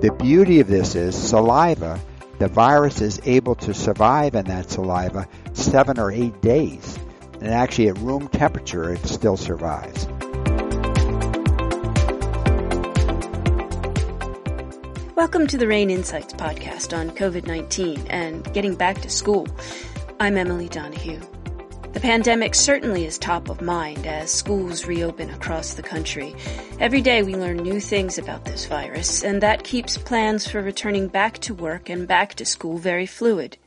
The beauty of this is saliva, the virus is able to survive in that saliva seven or eight days. And actually at room temperature, it still survives. Welcome to the RANE Insights podcast on COVID 19 and getting back to school. I'm Emily Donahue. The pandemic certainly is top of mind as schools reopen across the country. Every day we learn new things about this virus, and that keeps plans for returning back to work and back to school very fluid.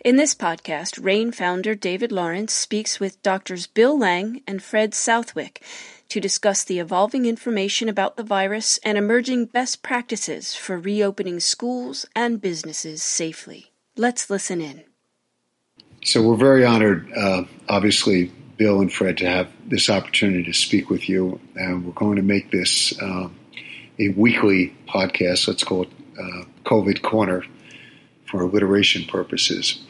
In this podcast, RANE founder David Lawrence speaks with doctors Bill Lang and Fred Southwick to discuss the evolving information about the virus and emerging best practices for reopening schools and businesses safely. Let's listen in. So we're very honored, uh, obviously, Bill and Fred, to have this opportunity to speak with you. And we're going to make this uh, a weekly podcast. Let's call it uh, COVID Corner for alliteration purposes.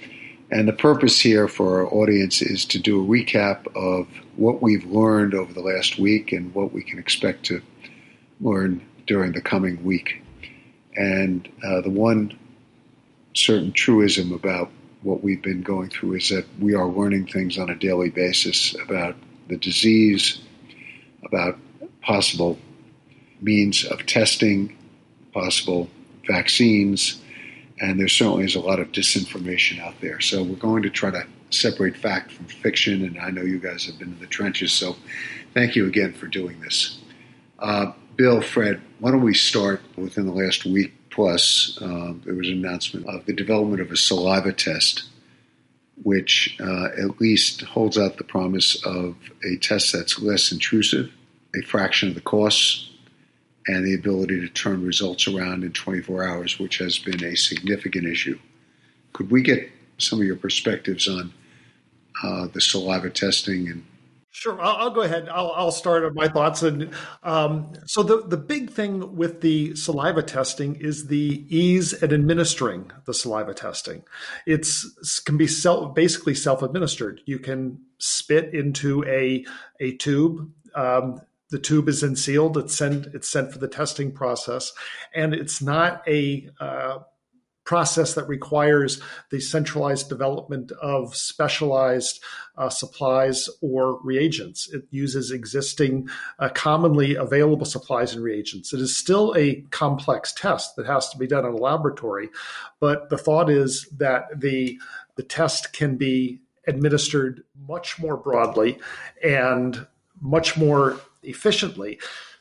And the purpose here for our audience is to do a recap of what we've learned over the last week and what we can expect to learn during the coming week. And uh, the one certain truism about what we've been going through is that we are learning things on a daily basis about the disease, about possible means of testing, possible vaccines, and there certainly is a lot of disinformation out there. So we're going to try to separate fact from fiction, and I know you guys have been in the trenches, so thank you again for doing this. Uh, Bill, Fred, why don't we start within the last week Plus, uh, there was an announcement of the development of a saliva test, which uh, at least holds out the promise of a test that's less intrusive, a fraction of the costs, and the ability to turn results around in 24 hours, which has been a significant issue. Could we get some of your perspectives on uh, the saliva testing and Sure, I'll, I'll, go ahead. I'll, I'll start on my thoughts. And um, so the the big thing with the saliva testing is the ease in administering the saliva testing. It's can be self basically self administered. You can spit into a a tube. Um, the tube is then sealed. It's sent it's sent for the testing process, and it's not a uh, process that requires the centralized development of specialized uh, supplies or reagents. It uses existing, uh, commonly available supplies and reagents. It is still a complex test that has to be done in a laboratory, but the thought is that the the test can be administered much more broadly and much more efficiently.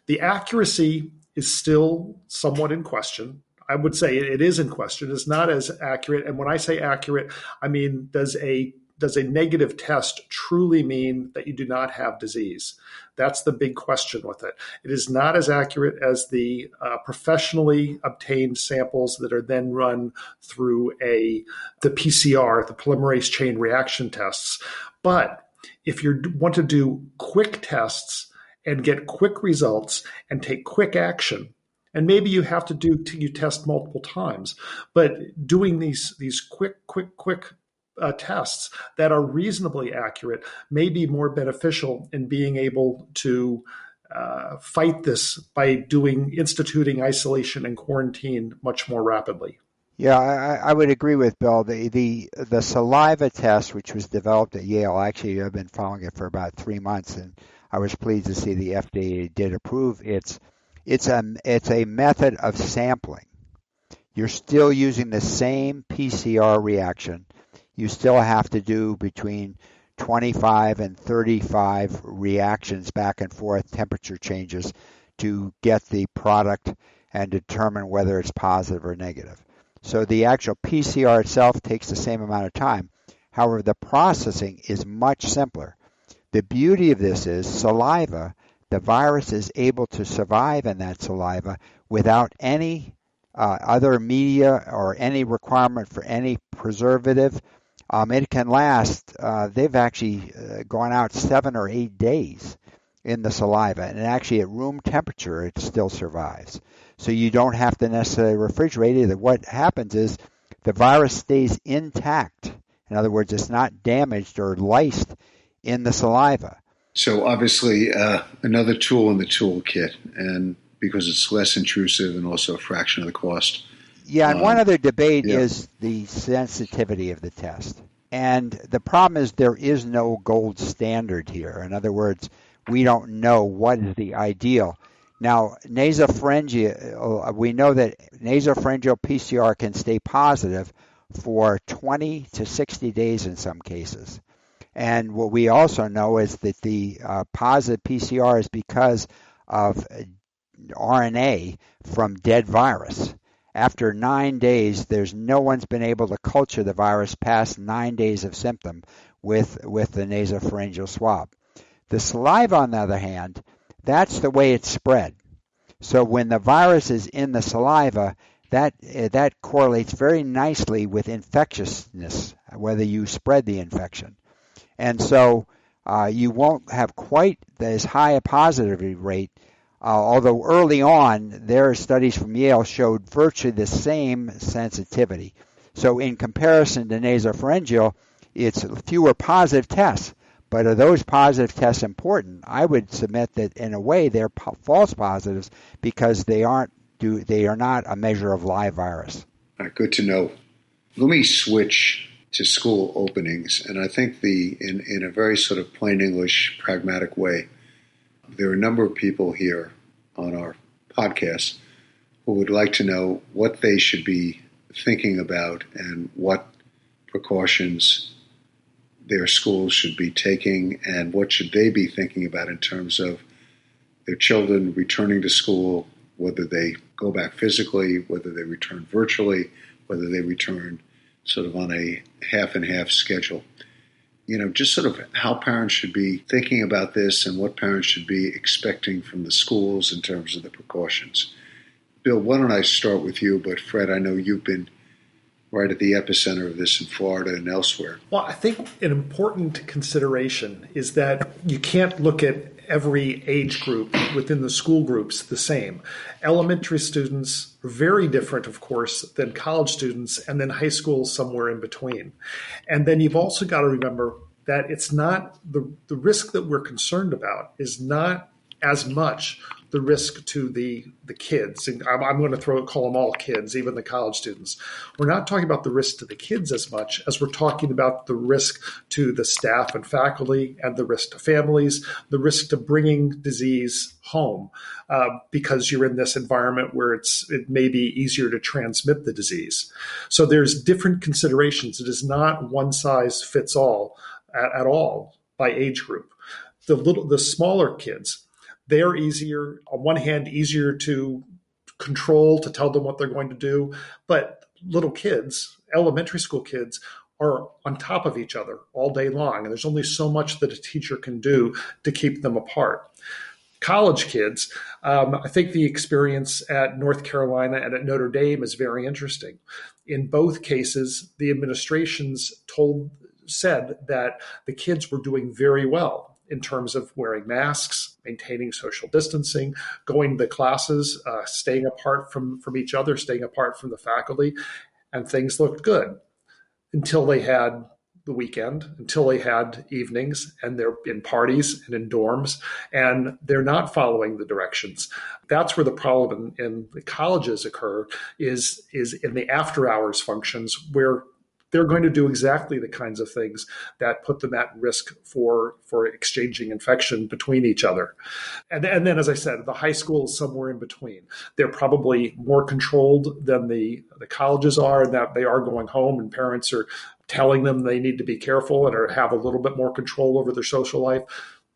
The accuracy is still somewhat in question. I would say it is in question. It's not as accurate. And when I say accurate, I mean does a does a negative test truly mean that you do not have disease? That's the big question with it. It is not as accurate as the uh, professionally obtained samples that are then run through a the PCR, the polymerase chain reaction tests. But if you want to do quick tests and get quick results and take quick action, and maybe you have to do you test multiple times but doing these these quick quick quick uh, tests that are reasonably accurate may be more beneficial in being able to uh, fight this by doing instituting isolation and quarantine much more rapidly. Yeah, I, I, would agree with Bill. The, the the saliva test, which was developed at Yale, actually I've been following it for about three months, and I was pleased to see the FDA did approve its it's a, it's a method of sampling. You're still using the same PCR reaction. You still have to do between 25 and 35 reactions back and forth, temperature changes, to get the product and determine whether it's positive or negative. So the actual PCR itself takes the same amount of time. However, the processing is much simpler. The beauty of this is saliva the virus is able to survive in that saliva without any uh, other media or any requirement for any preservative. Um, it can last, uh, they've actually uh, gone out seven or eight days in the saliva, and actually at room temperature it still survives. So you don't have to necessarily refrigerate it. What happens is the virus stays intact. In other words, it's not damaged or lysed in the saliva. So obviously, uh, another tool in the toolkit, and because it's less intrusive and also a fraction of the cost. Yeah, and um, one other debate yeah. is the sensitivity of the test. And the problem is there is no gold standard here. In other words, we don't know what is the ideal. Now, nasopharyngeal, uh, we know that nasopharyngeal PCR can stay positive for 20 to 60 days in some cases. And what we also know is that the uh, positive PCR is because of RNA from dead virus. After nine days, there's no one's been able to culture the virus past nine days of symptom with, with the nasopharyngeal swab. The saliva, on the other hand, that's the way it's spread. So when the virus is in the saliva, that uh, that correlates very nicely with infectiousness, whether you spread the infection. And so uh, you won't have quite as high a positivity rate, uh, although early on their studies from Yale showed virtually the same sensitivity. So in comparison to nasopharyngeal, it's fewer positive tests. But are those positive tests important? I would submit that in a way they're po- false positives because they aren't do they are not a measure of live virus. Good to know. Let me switch to school openings, and I think the in in a very sort of plain English, pragmatic way, there are a number of people here on our podcast who would like to know what they should be thinking about and what precautions their schools should be taking and what should they be thinking about in terms of their children returning to school, whether they go back physically, whether they return virtually, whether they return sort of on a half and half schedule. You know, just sort of how parents should be thinking about this and what parents should be expecting from the schools in terms of the precautions. Bill, why don't I start with you? But Fred, I know you've been right at the epicenter of this in Florida and elsewhere. Well, I think an important consideration is that you can't look at every age group within the school groups the same. Elementary students are very different, of course, than college students, and then high school somewhere in between. And then you've also got to remember that it's not the, the risk that we're concerned about is not as much the risk to the the kids. And I'm, I'm, going to throw call them all kids, even the college students. We're not talking about the risk to the kids as much as we're talking about the risk to the staff and faculty, and the risk to families, the risk to bringing disease home, uh, because you're in this environment where it's it may be easier to transmit the disease. So there's different considerations. It is not one size fits all at, at all by age group. The little the smaller kids they're easier, on one hand, easier to control, to tell them what they're going to do. But little kids, elementary school kids, are on top of each other all day long. And there's only so much that a teacher can do to keep them apart. College kids, um, I think the experience at North Carolina and at Notre Dame is very interesting. In both cases, the administrations told said that the kids were doing very well in terms of wearing masks, maintaining social distancing, going to classes, uh, staying apart from, from each other, staying apart from the faculty, and things looked good until they had the weekend, until they had evenings, and they're in parties and in dorms, and they're not following the directions. That's where the problem in, in the colleges occur is is in the after hours functions where they're going to do exactly the kinds of things that put them at risk for for exchanging infection between each other. And, and then, as I said, the high school is somewhere in between. They're probably more controlled than the the colleges are, and that they are going home, and parents are telling them they need to be careful and or have a little bit more control over their social life.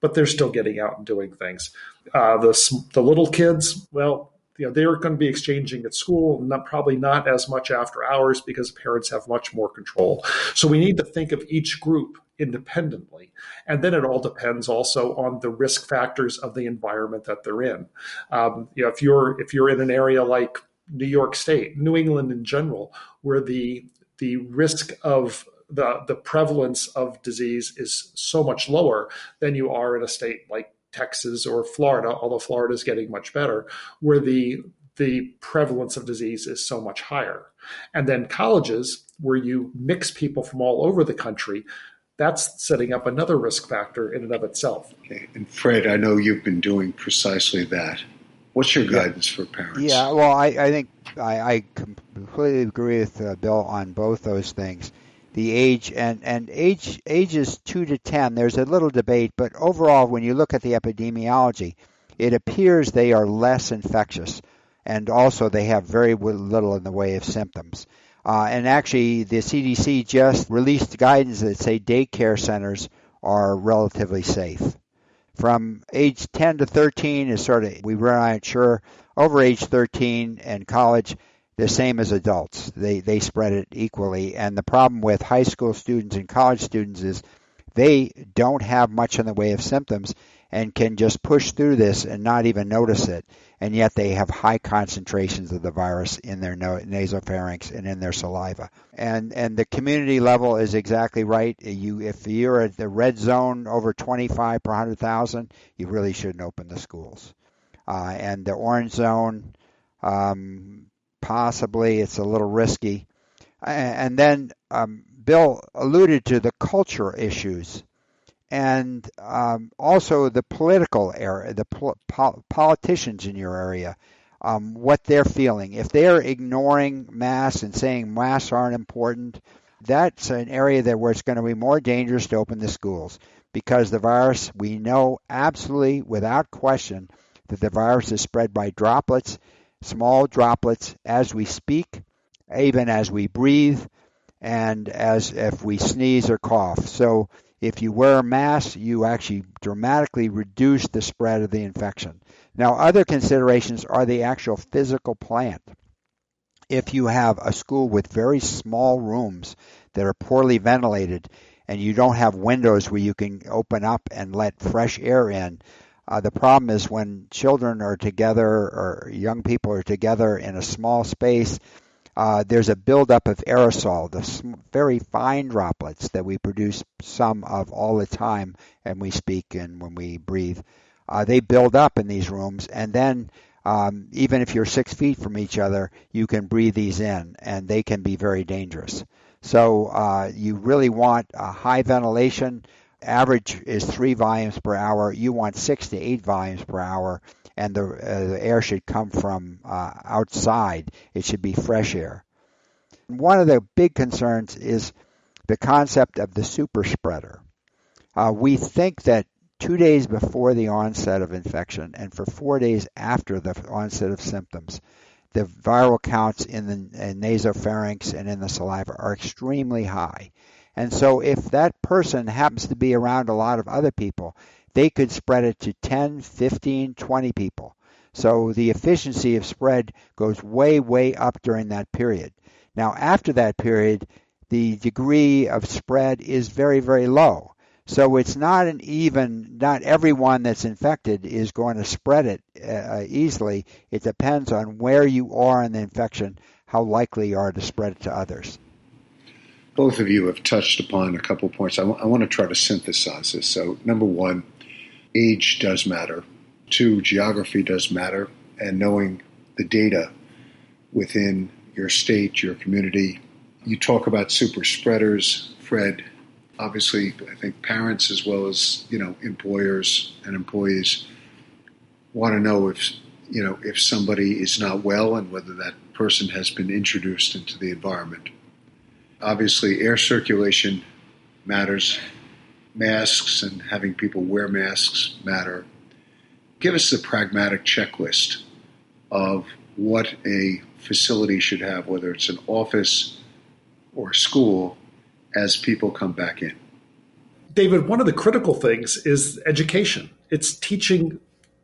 But they're still getting out and doing things. Uh, the the little kids, well, you know they're going to be exchanging at school not probably not as much after hours because parents have much more control. So we need to think of each group independently. And then it all depends also on the risk factors of the environment that they're in. Um, you know if you're if you're in an area like new york state new england in general where the the risk of the the prevalence of disease is so much lower than you are in a state like Texas or Florida, although Florida is getting much better, where the the prevalence of disease is so much higher. And then colleges, where you mix people from all over the country, that's setting up another risk factor in and of itself. Okay. And Fred, I know you've been doing precisely that. What's your guidance for parents? Yeah, well, I, I think I, I completely agree with uh, Bill on both those things. The age and, and age ages two to ten, there's a little debate, but overall, when you look at the epidemiology, it appears they are less infectious, and also they have very little in the way of symptoms. Uh, and actually, the CDC just released guidance that say daycare centers are relatively safe. From age 10 to 13 is sort of, we were not sure. Over age 13 and college, the same as adults. They, they spread it equally. And the problem with high school students and college students is they don't have much in the way of symptoms and can just push through this and not even notice it. And yet they have high concentrations of the virus in their nasopharynx and in their saliva. And and the community level is exactly right. You if you're at the red zone over 25 per 100,000, you really shouldn't open the schools. Uh, and the orange zone, um, possibly it's a little risky. And then um, Bill alluded to the culture issues and um, also the political area, the pol- politicians in your area, um, what they're feeling. If they're ignoring masks and saying masks aren't important, that's an area that where it's going to be more dangerous to open the schools because the virus, we know absolutely without question that the virus is spread by droplets, small droplets as we speak, even as we breathe, and as if we sneeze or cough. So if you wear a mask, you actually dramatically reduce the spread of the infection. Now, other considerations are the actual physical plant. If you have a school with very small rooms that are poorly ventilated and you don't have windows where you can open up and let fresh air in, uh, the problem is when children are together or young people are together in a small space, uh, there's a buildup of aerosol, the very fine droplets that we produce some of all the time and we speak and when we breathe. Uh, they build up in these rooms, and then um, even if you're six feet from each other, you can breathe these in, and they can be very dangerous. So uh, you really want a high ventilation. Average is three volumes per hour. You want six to eight volumes per hour and the, uh, the air should come from uh, outside. It should be fresh air. One of the big concerns is the concept of the super spreader. Uh, we think that two days before the onset of infection and for four days after the onset of symptoms, the viral counts in the in nasopharynx and in the saliva are extremely high. And so if that person happens to be around a lot of other people, they could spread it to 10, 15, 20 people. So the efficiency of spread goes way, way up during that period. Now, after that period, the degree of spread is very, very low. So it's not an even, not everyone that's infected is going to spread it uh, easily. It depends on where you are in the infection, how likely you are to spread it to others. Both of you have touched upon a couple points. I, w- I want to try to synthesize this. So, number one, age does matter. Two, geography does matter, and knowing the data within your state, your community. You talk about super spreaders, Fred. Obviously, I think parents as well as you know employers and employees want to know if you know if somebody is not well and whether that person has been introduced into the environment. Obviously, air circulation matters masks and having people wear masks matter. Give us the pragmatic checklist of what a facility should have, whether it's an office or school, as people come back in. David, one of the critical things is education. It's teaching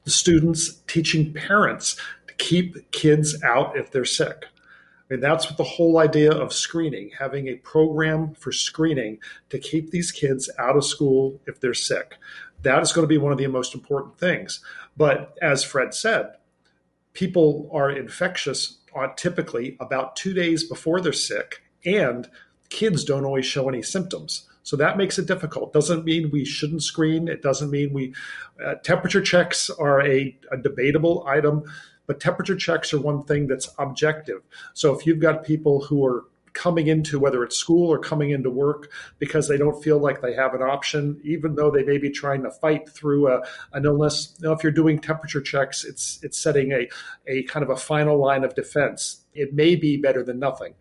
students, teaching parents to keep kids out if they're sick. Mean, that's what the whole idea of screening, having a program for screening to keep these kids out of school if they're sick. That is going to be one of the most important things. But as Fred said, people are infectious uh, typically about two days before they're sick, and kids don't always show any symptoms. So that makes it difficult. Doesn't mean we shouldn't screen. It doesn't mean we. Uh, temperature checks are a, a debatable item but temperature checks are one thing that's objective. So if you've got people who are coming into whether it's school or coming into work because they don't feel like they have an option, even though they may be trying to fight through a, an illness. You know, if you're doing temperature checks, it's it's setting a, a kind of a final line of defense. It may be better than nothing.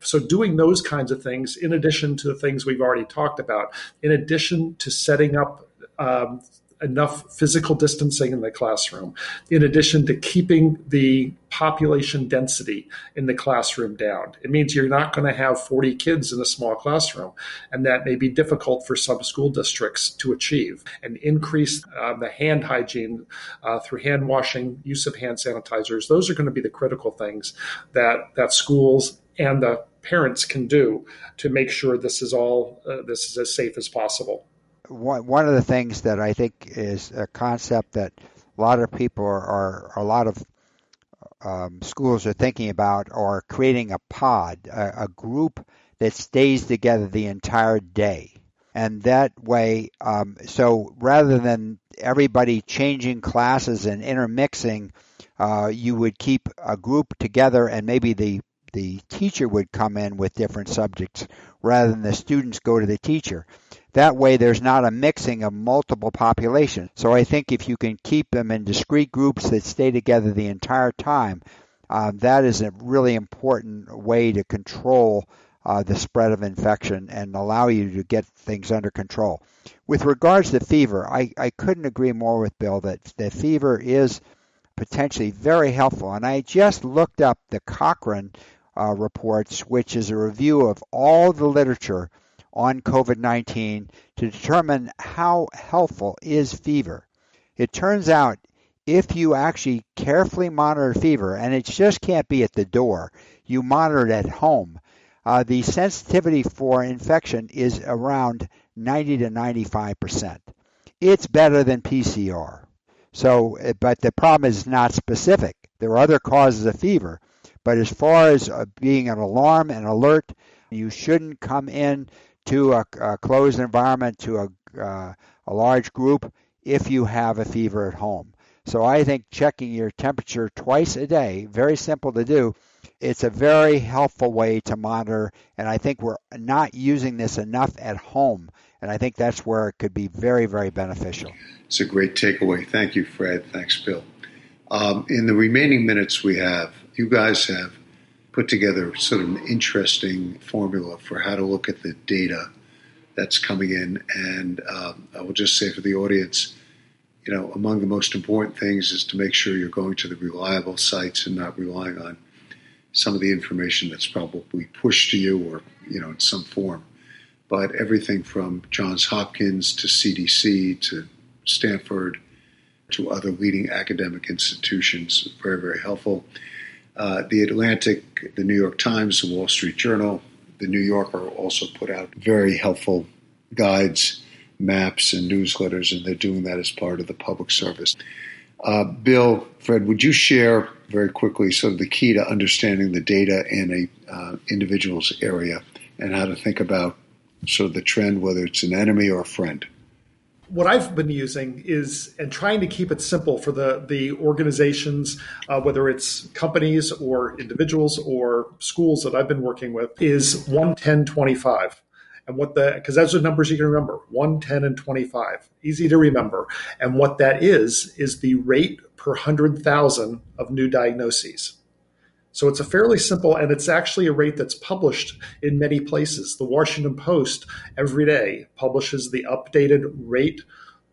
So, doing those kinds of things, in addition to the things we've already talked about, in addition to setting up um, enough physical distancing in the classroom, in addition to keeping the population density in the classroom down. It means you're not going to have 40 kids in a small classroom, and that may be difficult for some school districts to achieve. And increase uh, the hand hygiene uh, through hand washing, use of hand sanitizers. Those are going to be the critical things that that schools and the parents can do to make sure this is all uh, this is as safe as possible one one of the things that I think is a concept that a lot of people are, are a lot of um, schools are thinking about are creating a pod, a, a, group that stays together the entire day. And that way, um, so rather than everybody changing classes and intermixing, uh, you would keep a group together and maybe the the teacher would come in with different subjects rather than the students go to the teacher. That way, there's not a mixing of multiple populations. So I think if you can keep them in discrete groups that stay together the entire time, uh, that is a really important way to control uh, the spread of infection and allow you to get things under control. With regards to fever, I, I couldn't agree more with Bill that, that fever is potentially very helpful. And I just looked up the Cochrane uh, reports, which is a review of all the literature on COVID 19 to determine how helpful is fever. It turns out if you actually carefully monitor fever, and it just can't be at the door, you monitor it at home, uh, the sensitivity for infection is around 90 to 95 percent. It's better than PCR. So, eh, but the problem is not specific. There are other causes of fever, but as far as uh, being an alarm and alert, you shouldn't come in to a, a closed environment, to a, uh, a large group, if you have a fever at home. So I think checking your temperature twice a day, very simple to do, it's a very helpful way to monitor, and I think we're not using this enough at home, and I think that's where it could be very, very beneficial. It's a great takeaway. Thank you, Fred. Thanks, Bill. Um, in the remaining minutes we have, you guys have put together sort of an interesting formula for how to look at the data that's coming in. And um, I will just say for the audience, you know, among the most important things is to make sure you're going to the reliable sites and not relying on some of the information that's probably pushed to you or, you know, in some form. But everything from Johns Hopkins to CDC to Stanford to other leading academic institutions, very, very helpful. Uh, the Atlantic, the New York Times, the Wall Street Journal, the New Yorker also put out very helpful guides, maps, and newsletters, and they're doing that as part of the public service. Uh, Bill, Fred, would you share very quickly sort of the key to understanding the data in a uh, individual's area and how to think about sort of the trend, whether it's an enemy or a friend? What I've been using is and trying to keep it simple for the the organizations, uh, whether it's companies or individuals or schools that I've been working with, is one ten twenty five. And what the because those are numbers you can remember 1, 10, and 25. Easy to remember. And what that is is the rate per 100,000 of new diagnoses. So it's a fairly simple, and it's actually a rate that's published in many places. The Washington Post every day publishes the updated rate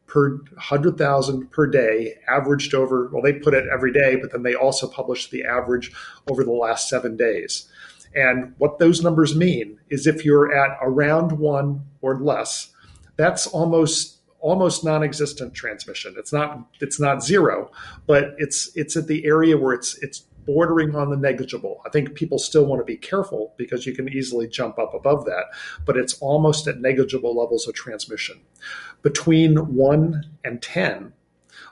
per 100,000 per day, averaged over, well, they put it every day, but then they also publish the average over the last seven days. And what those numbers mean is if you're at around one or less, that's almost almost non-existent transmission. It's not it's not zero, but it's it's at the area where it's it's bordering on the negligible. I think people still want to be careful because you can easily jump up above that, but it's almost at negligible levels of transmission. Between 1 and 10,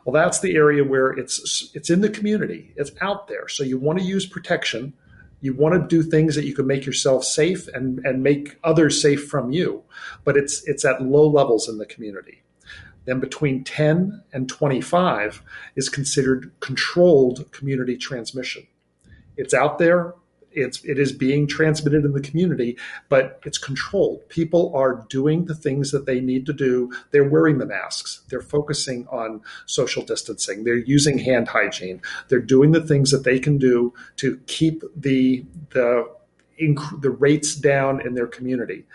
well that's the area where it's it's in the community. It's out there. So you want to use protection. You want to do things that you can make yourself safe and, and make others safe from you. But it's it's at low levels in the community. Then between 10 and 25 is considered controlled community transmission. It's out there, it's it is being transmitted in the community, but it's controlled. People are doing the things that they need to do. They're wearing the masks. They're focusing on social distancing. They're using hand hygiene. They're doing the things that they can do to keep the the the rates down in their community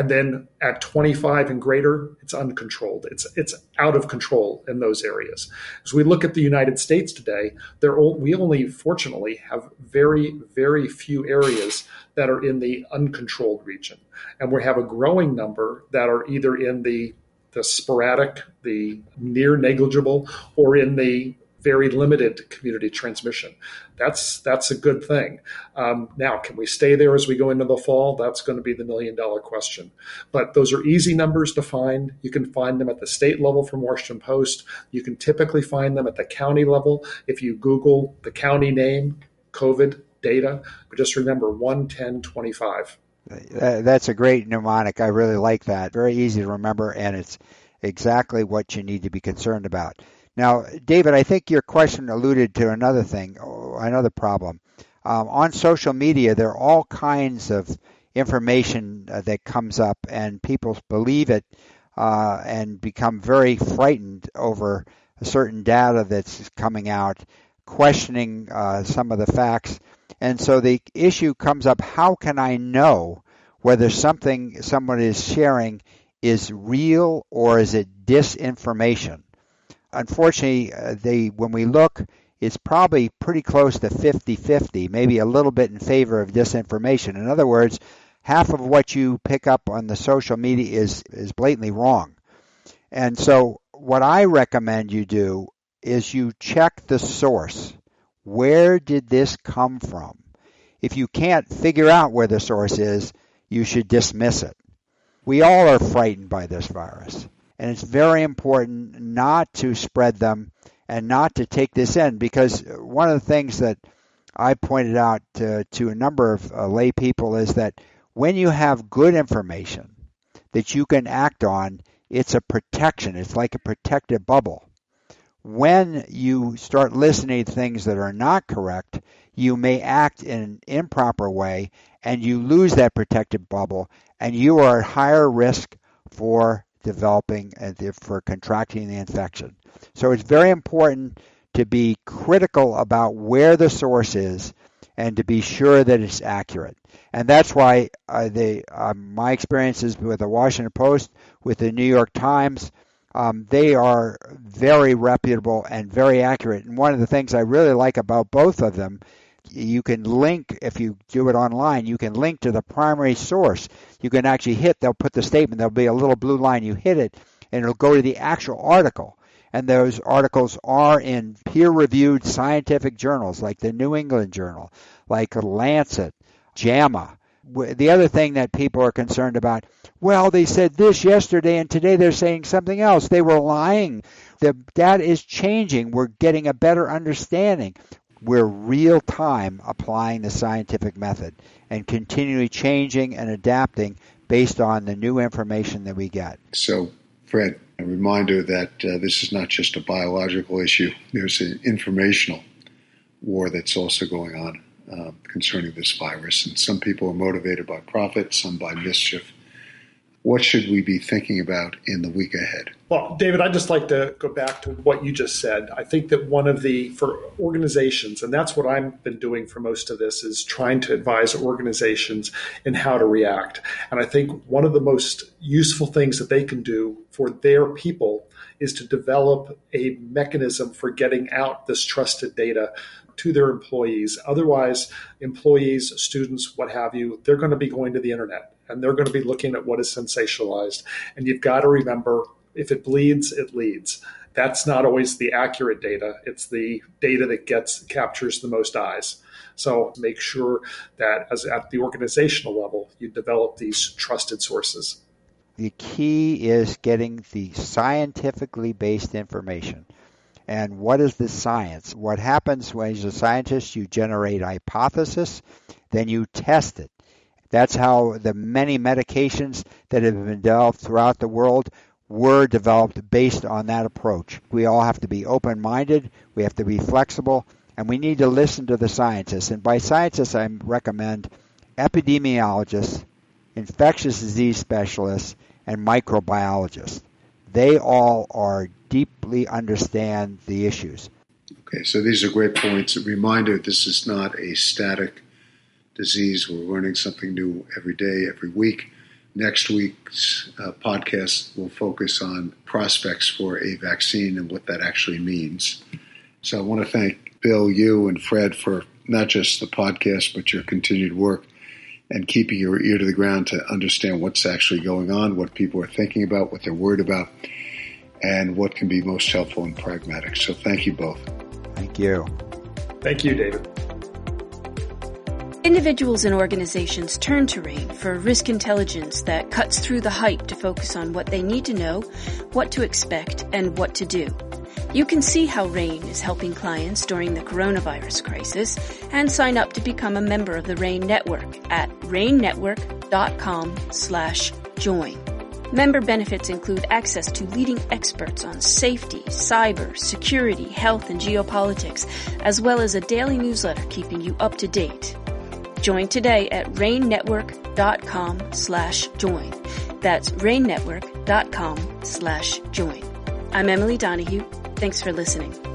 and then at 25 and greater it's uncontrolled. It's it's out of control in those areas. As we look at the united states today there we only fortunately have very very few areas that are in the uncontrolled region. And we have a growing number that are either in the the sporadic the near negligible or in the very limited community transmission. That's that's a good thing. Um, now, can we stay there as we go into the fall? That's going to be the million dollar question. But those are easy numbers to find. You can find them at the state level from Washington Post. You can typically find them at the county level if you Google the county name, COVID data. But just remember 11025. Uh, that's a great mnemonic. I really like that. Very easy to remember, and it's exactly what you need to be concerned about. Now, David, I think your question alluded to another thing, another problem. Um, on social media, there are all kinds of information uh, that comes up, and people believe it uh, and become very frightened over certain data that's coming out, questioning uh, some of the facts. And so the issue comes up how can I know whether something someone is sharing is real or is it disinformation? Unfortunately, uh, they when we look, it's probably pretty close to 50-50, maybe a little bit in favor of disinformation. In other words, half of what you pick up on the social media is is blatantly wrong. And so what I recommend you do is you check the source. Where did this come from? If you can't figure out where the source is, you should dismiss it. We all are frightened by this virus and it's very important not to spread them and not to take this in because one of the things that I pointed out to, to a number of uh, lay people is that when you have good information that you can act on, it's a protection. It's like a protective bubble. When you start listening to things that are not correct, you may act in an improper way and you lose that protective bubble and you are at higher risk for developing and for contracting the infection. So it's very important to be critical about where the source is and to be sure that it's accurate. And that's why uh, they, uh, my experiences with the Washington Post, with the New York Times, um, they are very reputable and very accurate. And one of the things I really like about both of them you can link if you do it online you can link to the primary source. You can actually hit they'll put the statement there'll be a little blue line you hit it and it'll go to the actual article. And those articles are in peer reviewed scientific journals like the New England Journal like Lancet JAMA. The other thing that people are concerned about well they said this yesterday and today they're saying something else. They were lying. The data is changing. We're getting a better understanding we're real time applying the scientific method and continually changing and adapting based on the new information that we get. So, Fred, a reminder that uh, this is not just a biological issue, there's an informational war that's also going on uh, concerning this virus. And some people are motivated by profit, some by mischief what should we be thinking about in the week ahead? Well, David, I'd just like to go back to what you just said. I think that one of the, for organizations, and that's what I've been doing for most of this, is trying to advise organizations in how to react. And I think one of the most useful things that they can do for their people is to develop a mechanism for getting out this trusted data to their employees. Otherwise, employees, students, what have you, they're going to be going to the internet and they're going to be looking at what is sensationalized. And you've got to remember if it bleeds, it leads. That's not always the accurate data. It's the data that gets captures the most eyes. So make sure that as at the organizational level, you develop these trusted sources. The key is getting the scientifically based information. And what is the science? What happens when, as a scientist, you generate hypothesis, then you test it. That's how the many medications that have been developed throughout the world were developed based on that approach. We all have to be open minded, we have to be flexible, and we need to listen to the scientists. And by scientists, I recommend epidemiologists, infectious disease specialists, and microbiologists. They all are deeply understand the issues. Okay, so these are great points. A reminder this is not a static disease. We're learning something new every day, every week. Next week's uh, podcast will focus on prospects for a vaccine and what that actually means. So I want to thank Bill, you, and Fred for not just the podcast, but your continued work and keeping your ear to the ground to understand what's actually going on, what people are thinking about, what they're worried about, and what can be most helpful and pragmatic. So thank you both. Thank you. Thank you, David. Individuals and organizations turn to RANE for risk intelligence that cuts through the hype to focus on what they need to know, what to expect, and what to do. You can see how RANE is helping clients during the coronavirus crisis and sign up to become a member of the RANE network at ranenetwork.com slash join. Member benefits include access to leading experts on safety, cyber, security, health, and geopolitics, as well as a daily newsletter keeping you up to date. Join today at ranenetwork.com slash join. That's ranenetwork.com slash join. I'm Emily Donahue. Thanks for listening.